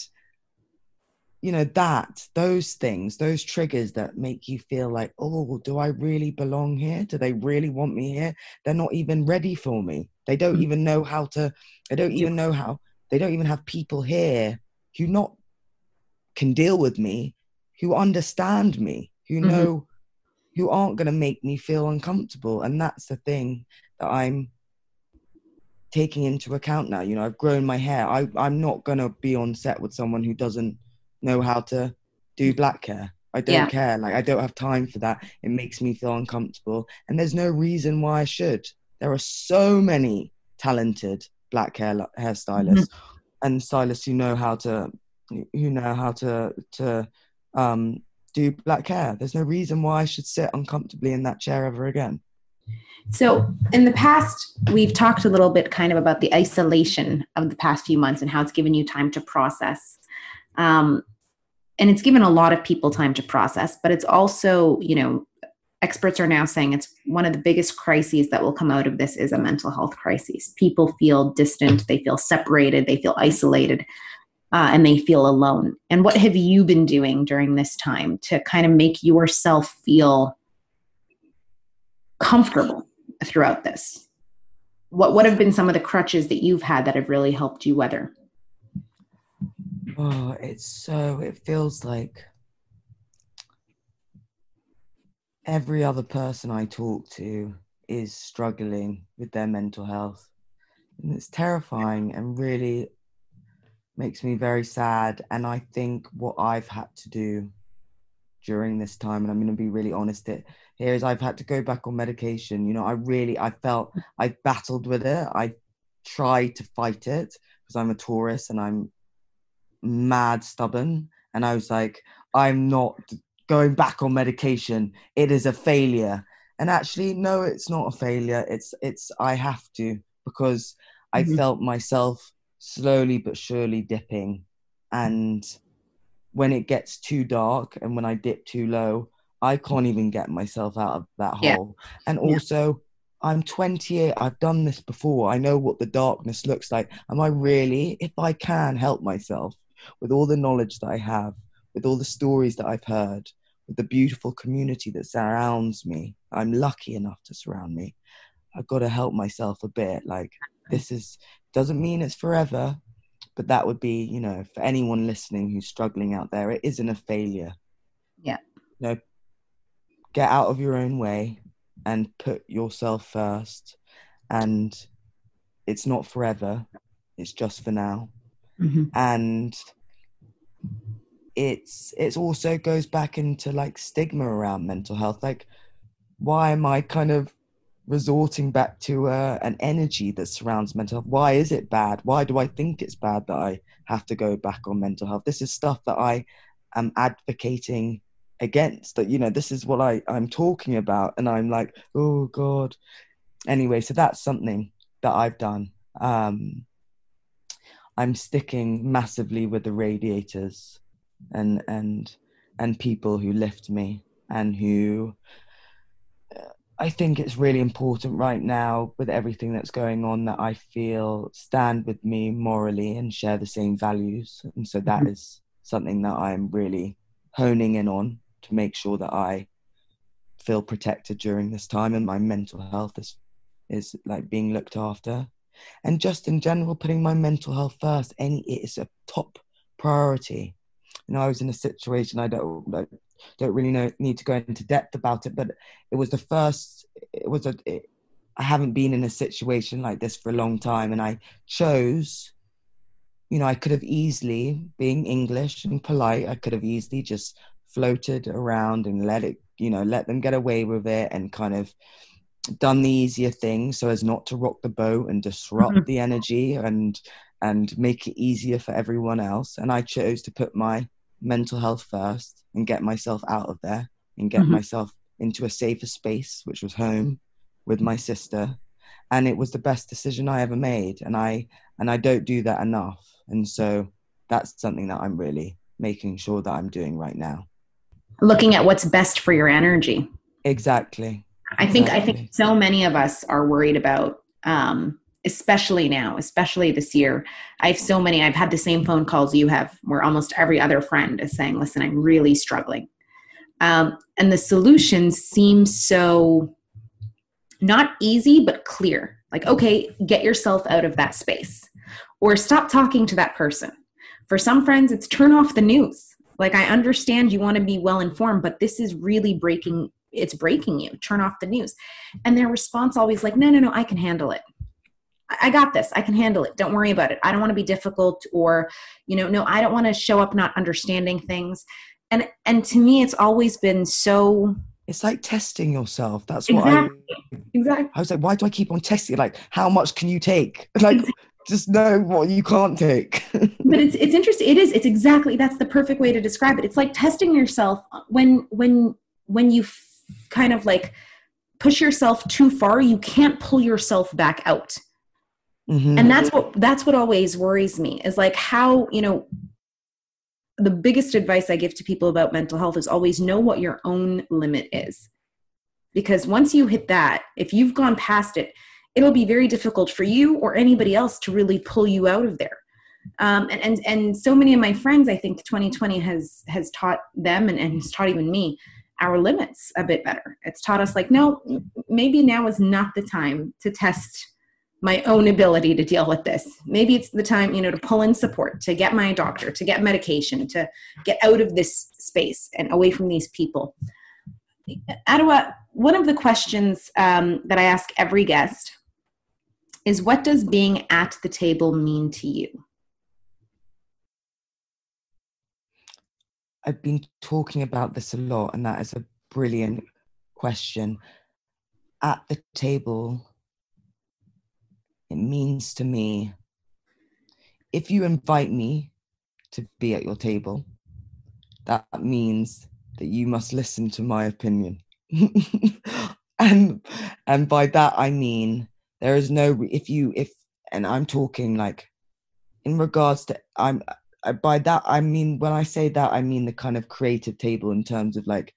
you know that those things those triggers that make you feel like oh do i really belong here? Do they really want me here? They're not even ready for me. They don't Mhm. even know how to they don't even know how they don't even have people here who not can deal with me who understand me who Mhm. know who aren't going to make me feel uncomfortable. And that's the thing that i'm taking into account now. You know i've grown my hair. I, i'm not going to be on set with someone who doesn't know how to do black hair. I don't Yeah. care. Like i don't have time for that. It makes me feel uncomfortable. And there's no reason why i should. There are so many talented black hair hairstylists and stylists who know how to who know how to to um do black hair. There's no reason why i should sit uncomfortably in that chair ever again. So, in the past, we've talked a little bit kind of about the isolation of the past few months and how it's given you time to process. Um, and it's given a lot of people time to process, but it's also, you know, experts are now saying it's one of the biggest crises that will come out of this is a mental health crisis. People feel distant, they feel separated, they feel isolated, uh, and they feel alone. And what have you been doing during this time to kind of make yourself feel comfortable throughout this? What what have been some of the crutches that you've had that have really helped you weather? Oh it's so it feels like every other person i talk to is struggling with their mental health. And it's terrifying and really makes me very sad. And i think what i've had to do during this time and i'm going to be really honest it here is i've had to go back on medication. You know i really i felt i battled with it. I tried to fight it because i'm a taurus and i'm mad stubborn and i was like i'm not going back on medication. It is a failure. And actually no it's not a failure. It's it's i have to because i Mhm. felt myself slowly but surely dipping. And when it gets too dark and when i dip too low i can't even get myself out of that Yeah. hole. And Yeah. also i'm 28 i've done this before. I know what the darkness looks like. Am i really? If i can help myself with all the knowledge that i have with all the stories that i've heard with the beautiful community that surrounds me. I'm lucky enough to surround me. I've got to help myself a bit like this is doesn't mean it's forever but that would be you know for anyone listening who's struggling out there it isn't a failure. Yeah. you know get out of your own way and put yourself first and it's not forever it's just for now and it's it's also goes back into like stigma around mental health. Like why am i kind of resorting back to uh, an energy that surrounds mental health? Why is it bad? Why do i think it's bad that i have to go back on mental health? This is stuff that i am advocating against that you know this is what i i'm talking about. And i'm like oh god. Anyway so that's something that i've done. Um i'm sticking massively with the radiators and and and people who lift me and who uh, I think it's really important right now with everything that's going on that I feel stand with me morally and share the same values. And so that Mhm. is something that I'm really honing in on to make sure that I feel protected during this time and my mental health is is like being looked after. And just in general, putting my mental health first. Any it is a top priority. You know, I was in a situation I don't like, don't really know need to go into depth about it, but it was the first. It was a. It, I haven't been in a situation like this for a long time, and I chose. You know, I could have easily, being English and polite, I could have easily just floated around and let it, you know, let them get away with it and kind of done the easier thing so as not to rock the boat and disrupt Mhm. the energy and and make it easier for everyone else. And i chose to put my mental health first and get myself out of there and get Mhm. myself into a safer space which was home with my sister. And it was the best decision I ever made. And I and I don't do that enough. And so that's something that I'm really making sure that I'm doing right now. Looking at what's best for your energy. Exactly I think. I think so many of us are worried about um especially now, especially this year. I have so many, I've had the same phone calls you have where almost every other friend is saying, listen, I'm really struggling. Um, and the solutions seem so not easy, but clear. Like, okay, get yourself out of that space or stop talking to that person. For some friends, it's turn off the news. Like, I understand you want to be well informed, but this is really breaking, it's breaking you. Turn off the news. And their response always like, no, no, no, I can handle it. I got this. I can handle it. Don't worry about it. I don't want to be difficult or, you know, no, I don't want to show up not understanding things. And and to me it's always been so it's like testing yourself. That's what exactly. I exactly. I was like, why do I keep on testing? Like, how much can you take? Like, exactly. just know what you can't take. but it's it's interesting. It is. It's exactly that's the perfect way to describe it. It's like testing yourself when when when you kind of like push yourself too far, you can't pull yourself back out. Mm-hmm. And that's what that's what always worries me is like how, you know, the biggest advice I give to people about mental health is always know what your own limit is. Because once you hit that, if you've gone past it, it'll be very difficult for you or anybody else to really pull you out of there. Um, and, and and so many of my friends, I think 2020 has has taught them and, and has taught even me our limits a bit better. It's taught us like, no, maybe now is not the time to test my own ability to deal with this. Maybe it's the time, you know, to pull in support, to get my doctor, to get medication, to get out of this space and away from these people. Adwoa, one of the questions um, that I ask every guest is what does being at the table mean to you? I've been talking about this a lot, and that is a brilliant question. At the table it means to me if you invite me to be at your table, that means that you must listen to my opinion. and and by that I mean there is no if you if and I'm talking like in regards to I'm by that I mean when I say that I mean the kind of creative table in terms of like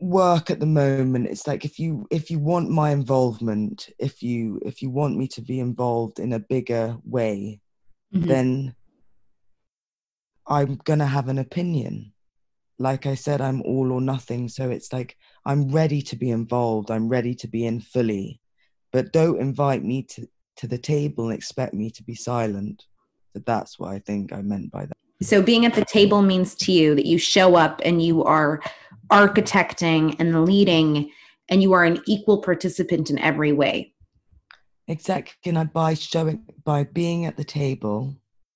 work at the moment. It's like if you if you want my involvement if you if you want me to be involved in a bigger way mm-hmm. then i'm going to have an opinion. Like i said i'm all or nothing. So it's like i'm ready to be involved. I'm ready to be in fully. But don't invite me to to the table and expect me to be silent. So that's what i think i meant by that. So being at the table means to you that you show up and you are architecting and leading and you are an equal participant in every way. Exactly. And by showing by being at the table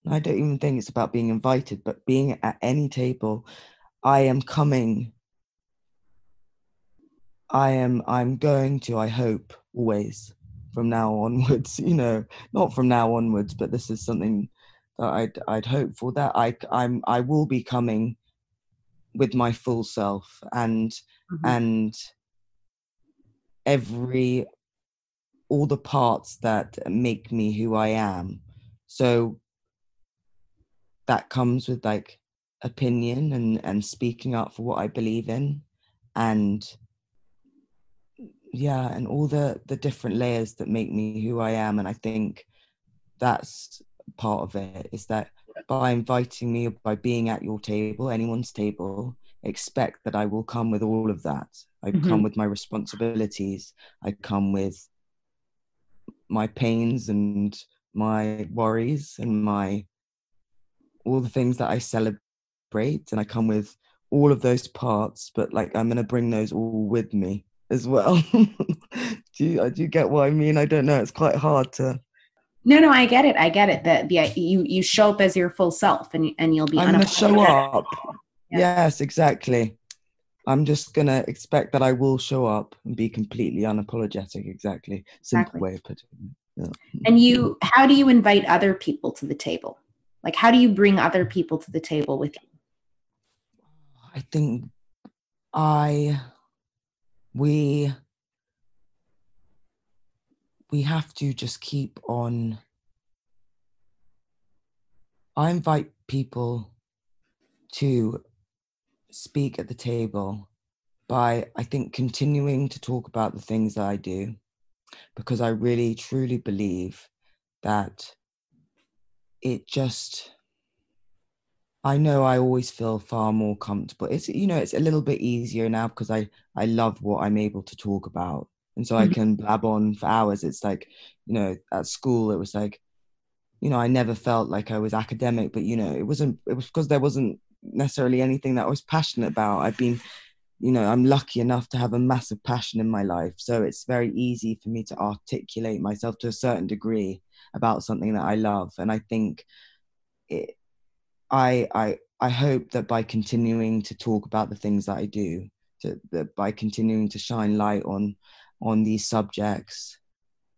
i don't even think it's about being invited but being at any table i am coming. I am i'm going to i hope always from now onwards you know not from now onwards but this is something that i'd i'd hope for that i i'm i will be coming with my full self and mm-hmm. and every all the parts that make me who I am. So that comes with like opinion and and speaking up for what I believe in and yeah and all the the different layers that make me who I am and I think that's part of it is that by inviting me by being at your table, anyone's table, expect that I will come with all of that. I mm-hmm. come with my responsibilities. I come with my pains and my worries and my all the things that I celebrate and I come with all of those parts, but like I'm gonna bring those all with me as well. do you uh, do you get what I mean? I don't know. It's quite hard to no, no, I get it. I get it. That the you you show up as your full self, and and you'll be. I'm gonna show up. Yeah. Yes, exactly. I'm just gonna expect that I will show up and be completely unapologetic. Exactly. Simple exactly. way of putting it. Yeah. And you, how do you invite other people to the table? Like, how do you bring other people to the table with you? I think I we we have to just keep on i invite people to speak at the table by i think continuing to talk about the things that i do because i really truly believe that it just I know I always feel far more comfortable. It's you know it's a little bit easier now because I I love what I'm able to talk about, and so mm-hmm. I can blab on for hours. It's like you know at school it was like you know I never felt like I was academic, but you know it wasn't it was because there wasn't necessarily anything that I was passionate about. I've been you know I'm lucky enough to have a massive passion in my life, so it's very easy for me to articulate myself to a certain degree about something that I love, and I think it I I I hope that by continuing to talk about the things that I do, to, that by continuing to shine light on on these subjects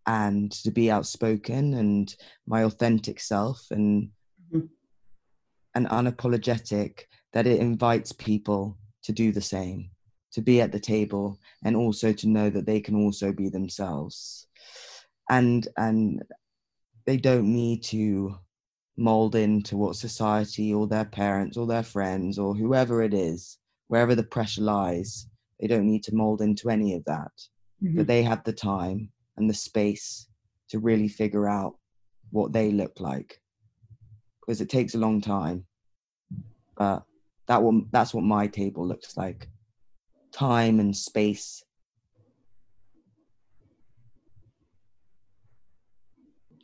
and to be outspoken and my authentic self and mm-hmm. and unapologetic that it invites people to do the same to be at the table and also to know that they can also be themselves and and they don't need to mold into what society or their parents or their friends or whoever it is, wherever the pressure lies, they don't need to mold into any of that. Mm-hmm. But they have the time and the space to really figure out what they look like. Because it takes a long time. But that will, that's what my table looks like. Time and space.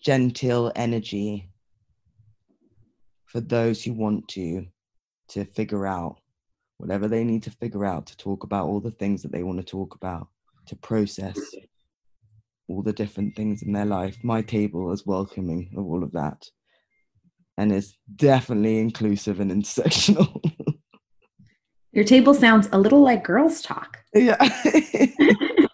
Genteel energy for those who want to to figure out whatever they need to figure out to talk about all the things that they want to talk about to process all the different things in their life my table is welcoming of all of that. And is definitely inclusive and intersectional. Your table sounds a little like gurls talk. Yeah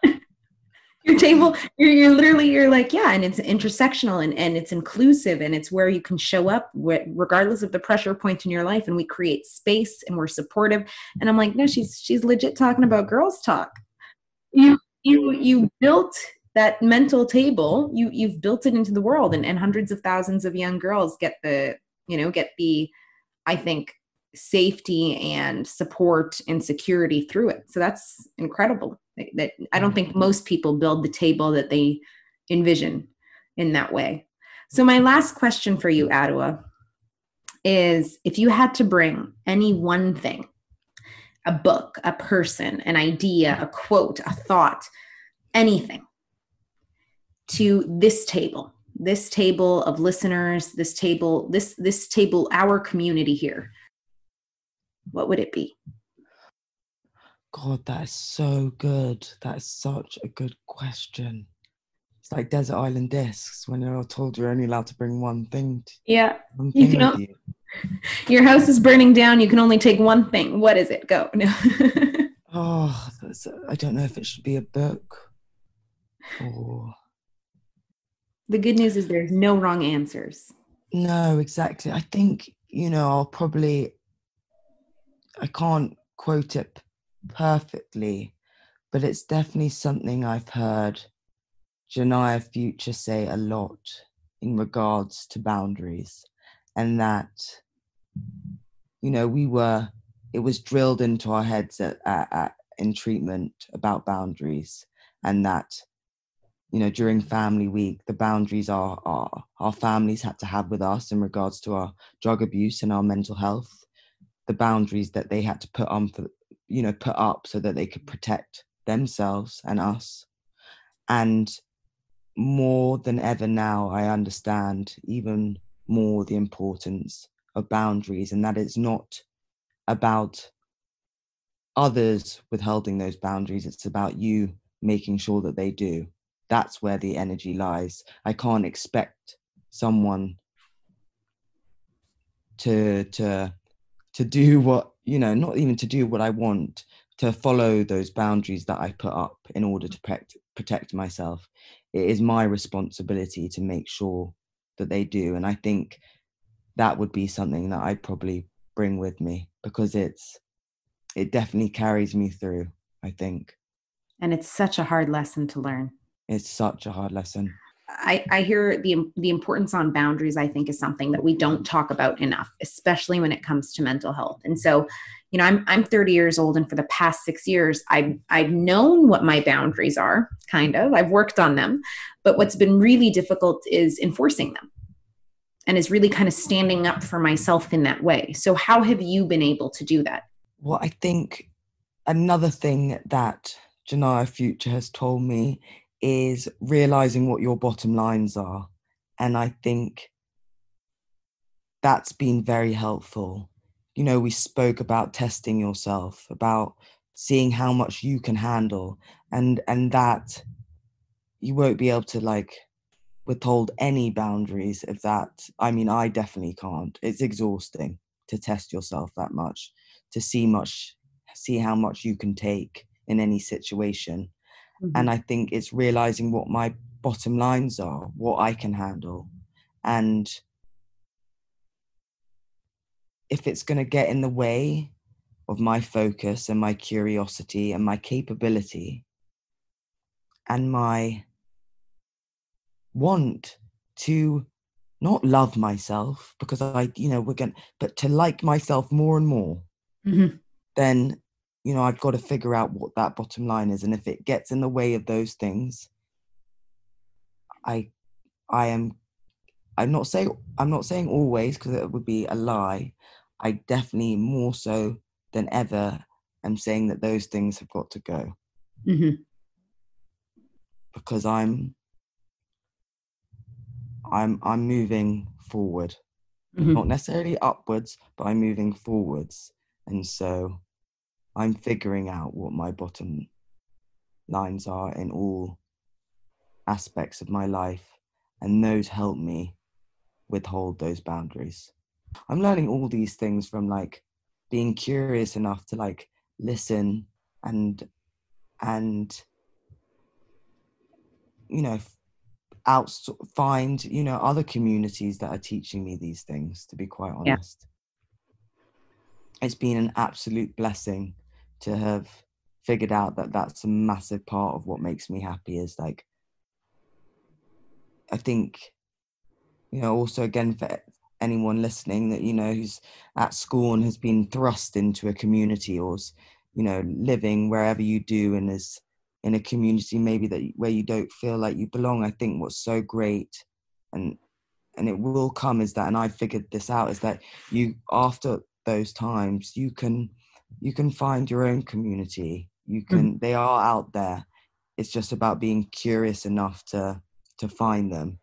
your table you're, you're literally you're like yeah and it's intersectional and, and it's inclusive and it's where you can show up regardless of the pressure point in your life. And we create space and we're supportive. And i'm like no she's she's legit talking about gurls talk. You you you built that mental table. You you've built it into the world and, and hundreds of thousands of young girls get the you know get the i think safety and support and security through it. So that's incredible. That i don't think mm-hmm. most people build the table that they envision in that way. So my last question for you Adwoa is if you had to bring any one thing a book a person an idea a quote a thought anything to this table this table of listeners this table this this table our community here what would it be God, that is so good. That is such a good question. It's like desert island discs when you're told you're only allowed to bring one thing. To, yeah, one thing you can. you. Your house is burning down. You can only take one thing. What is it? Go. No. oh, I don't know if it should be a book or. The good news is there's no wrong answers. No, exactly. I think you know I'll probably. I can't quote it perfectly, but it's definitely something I've heard Janaya Future say a lot in regards to boundaries, and that, you know, we were, it was drilled into our heads at, at, at in treatment about boundaries, and that, you know, during family week, the boundaries our, our, our families had to have with us in regards to our drug abuse and our mental health, the boundaries that they had to put on for you know put up so that they could mm-hmm. protect themselves and us. And more than ever now i understand even more the importance of boundaries and that it's not about others withholding those boundaries it's about you making sure that they do. That's where the energy lies. I can't expect someone to to to do what you know not even to do what i want to follow those boundaries that i put up in order to protect protect myself it is my responsibility to make sure that they do and i think that would be something that i'd probably bring with me because it's it definitely carries me through i think And it's such a hard lesson to learn. It's such a hard lesson. I, I hear the the importance on boundaries i think is something that we don't talk about enough especially when it comes to mental health. And so you know i'm i'm 30 years old and for the past 6 years i've i've known what my boundaries are kind of. I've worked on them. But what's been really difficult is enforcing them and is really kind of standing up for myself in that way. So how have you been able to do that? Well i think another thing that janaya future has told me is realizing what your bottom lines are. And I think that's been very helpful. You know, we spoke about testing yourself, about seeing how much you can handle, and and that you won't be able to like withhold any boundaries if that I mean I definitely can't. It's exhausting to test yourself that much, to see much see how much you can take in any situation. Mm-hmm. And I think it's realizing what my bottom lines are, what I can handle. And if it's going to get in the way of my focus and my curiosity and my capability and my want to not love myself because I, you know, we're going, but to like myself more and more, mm-hmm. then you know i've got to figure out what that bottom line is and if it gets in the way of those things i i am i'm not saying i'm not saying always because it would be a lie i definitely more so than ever am saying that those things have got to go mm-hmm. because i'm i'm i'm moving forward mm-hmm. not necessarily upwards but i'm moving forwards and so I'm figuring out what my bottom lines are in all aspects of my life, and those help me withhold those boundaries. I'm learning all these things from like being curious enough to like listen and and you know out find you know other communities that are teaching me these things to be quite honest yeah. it's been an absolute blessing to have figured out that that's a massive part of what makes me happy is like i think you know also again for anyone listening that you know who's at school and has been thrust into a community or you know living wherever you do and is in a community maybe that where you don't feel like you belong i think what's so great and and it will come is that and i figured this out is that you after those times you can you can find your own community you mm. can mm. they are out there it's just about being curious enough to to find them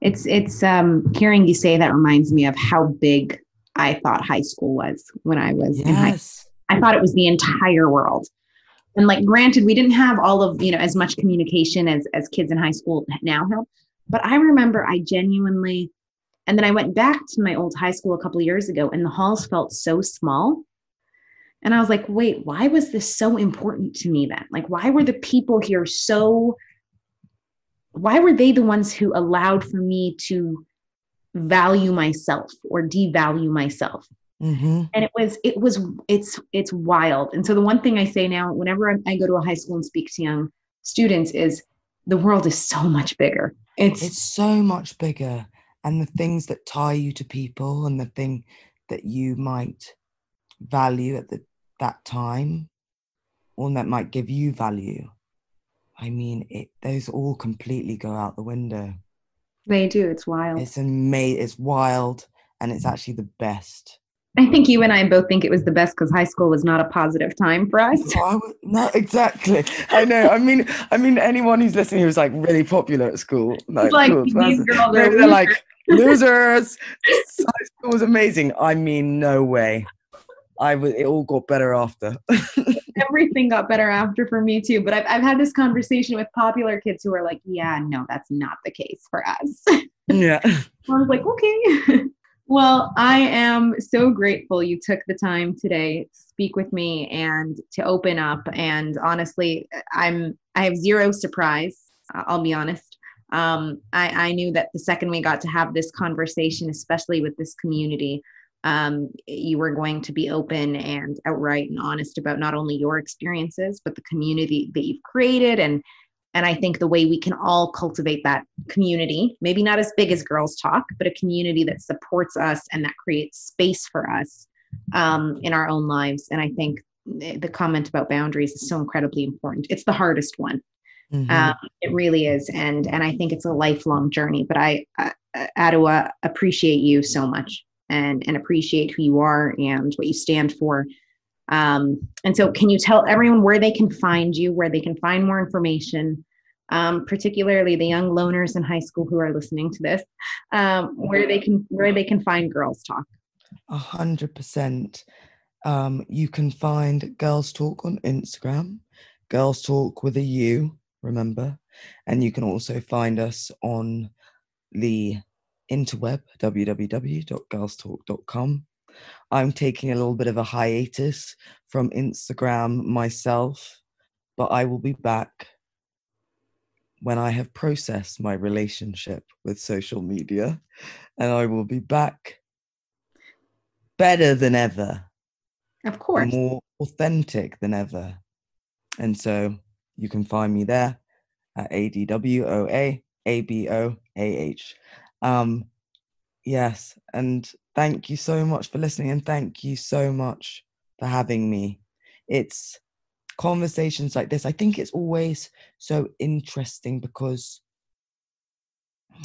it's it's um hearing you say that reminds me of how big i thought high school was when i was yes. in high i thought it was the entire world and like granted we didn't have all of you know as much communication as as kids in high school now have but i remember i genuinely and then i went back to my old high school a couple years ago and the halls felt so small and I was like, wait, why was this so important to me then? Like, why were the people here so, why were they the ones who allowed for me to value myself or devalue myself? Mm-hmm. And it was, it was, it's, it's wild. And so the one thing I say now, whenever I go to a high school and speak to young students, is the world is so much bigger. It's, it's so much bigger. And the things that tie you to people and the thing that you might value at the that time one that might give you value i mean it those all completely go out the window they do it's wild it's amazing it's wild and it's actually the best I think you and I both think it was the best because high school was not a positive time for us. No, no, exactly. I know. I mean, I mean, anyone who's listening who's like really popular at school, like, like cool, these girls are they're like losers. high school was amazing. I mean, no way. I was. It all got better after. Everything got better after for me too. But I've I've had this conversation with popular kids who are like, "Yeah, no, that's not the case for us." Yeah. I was like, okay. well, I am so grateful you took the time today to speak with me and to open up. And honestly, I'm I have zero surprise. I'll be honest. Um, I, I knew that the second we got to have this conversation, especially with this community, um, you were going to be open and outright and honest about not only your experiences but the community that you've created. And and i think the way we can all cultivate that community maybe not as big as gurls talk but a community that supports us and that creates space for us um, in our own lives. And i think the comment about boundaries is so incredibly important. It's the hardest one. Mm-hmm. um, it really is. And and i think it's a lifelong journey but i uh, Adwoa appreciate you so much and and appreciate who you are and what you stand for. Um, and so, can you tell everyone where they can find you, where they can find more information, um, particularly the young loners in high school who are listening to this, um, where they can where they can find Gurls Talk? A hundred percent. Um, you can find Gurls Talk on Instagram, Gurls Talk with a U, remember, and you can also find us on the interweb, www.gurlstalk.com. I'm taking a little bit of a hiatus from Instagram myself, but I will be back when I have processed my relationship with social media, and I will be back better than ever. Of course. More authentic than ever. And so you can find me there at ADWOA ABOAH. Um, yes, and thank you so much for listening, and thank you so much for having me. It's conversations like this. I think it's always so interesting because,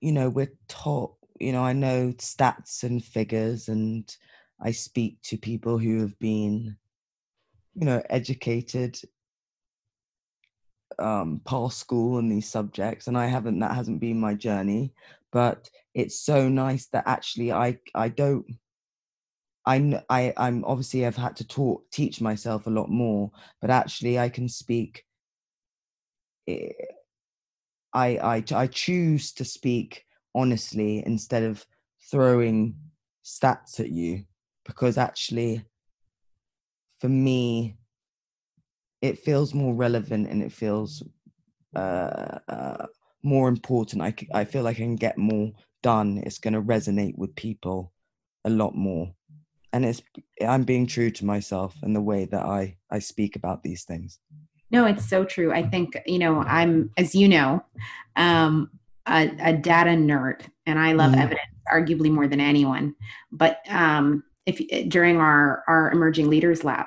you know, we're taught, you know, I know stats and figures, and I speak to people who have been, you know, educated um, past school and these subjects, and I haven't. That hasn't been my journey, but it's so nice that actually I I don't. I I I'm obviously I've had to talk teach myself a lot more, but actually I can speak. Eh, I I I choose to speak honestly instead of throwing stats at you because actually for me it feels more relevant and it feels uh, uh, more important. I, I feel like I can get more done. It's going to resonate with people a lot more. And it's I'm being true to myself and the way that I I speak about these things. No, it's so true. I think you know I'm, as you know, um, a, a data nerd, and I love mm. evidence arguably more than anyone. But um, if during our our emerging leaders lab,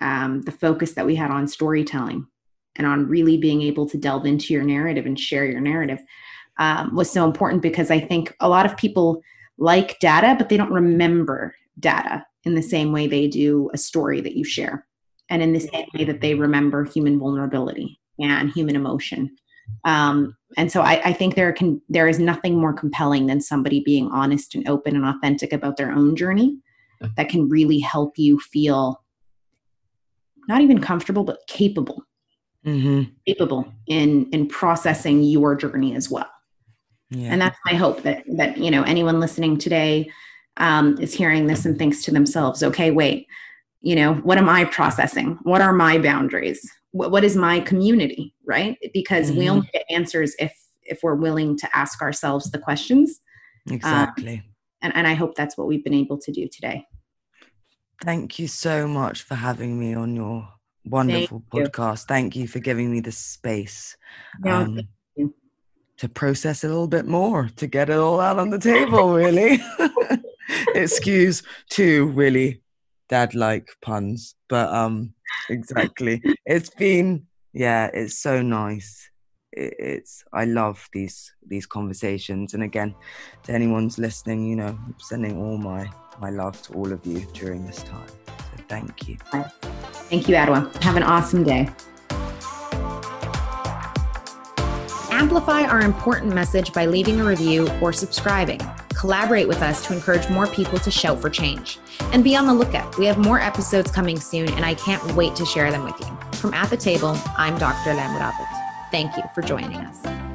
um, the focus that we had on storytelling and on really being able to delve into your narrative and share your narrative um, was so important because I think a lot of people like data, but they don't remember data in the same way they do a story that you share, and in the same way that they remember human vulnerability and human emotion. Um, and so I, I think there can there is nothing more compelling than somebody being honest and open and authentic about their own journey that can really help you feel not even comfortable, but capable, mm-hmm. capable in in processing your journey as well. Yeah. And that's my hope that that you know anyone listening today um, is hearing this and thinks to themselves, okay, wait, you know, what am I processing? What are my boundaries? What, what is my community? Right? Because mm-hmm. we only get answers if if we're willing to ask ourselves the questions. Exactly. Um, and, and I hope that's what we've been able to do today. Thank you so much for having me on your wonderful Thank podcast. You. Thank you for giving me the space um, to process a little bit more, to get it all out on the table, really. Excuse two really dad like puns, but um, exactly. It's been, yeah, it's so nice it's i love these these conversations and again to anyone's listening you know I'm sending all my my love to all of you during this time. So thank you. Thank you Adwoa. have an awesome day. Amplify our important message by leaving a review or subscribing. Collaborate with us to encourage more people to shout for change. And be on the lookout. We have more episodes coming soon and i can't wait to share them with you. From at the table i'm dr Alaa Murabit Thank you for joining us.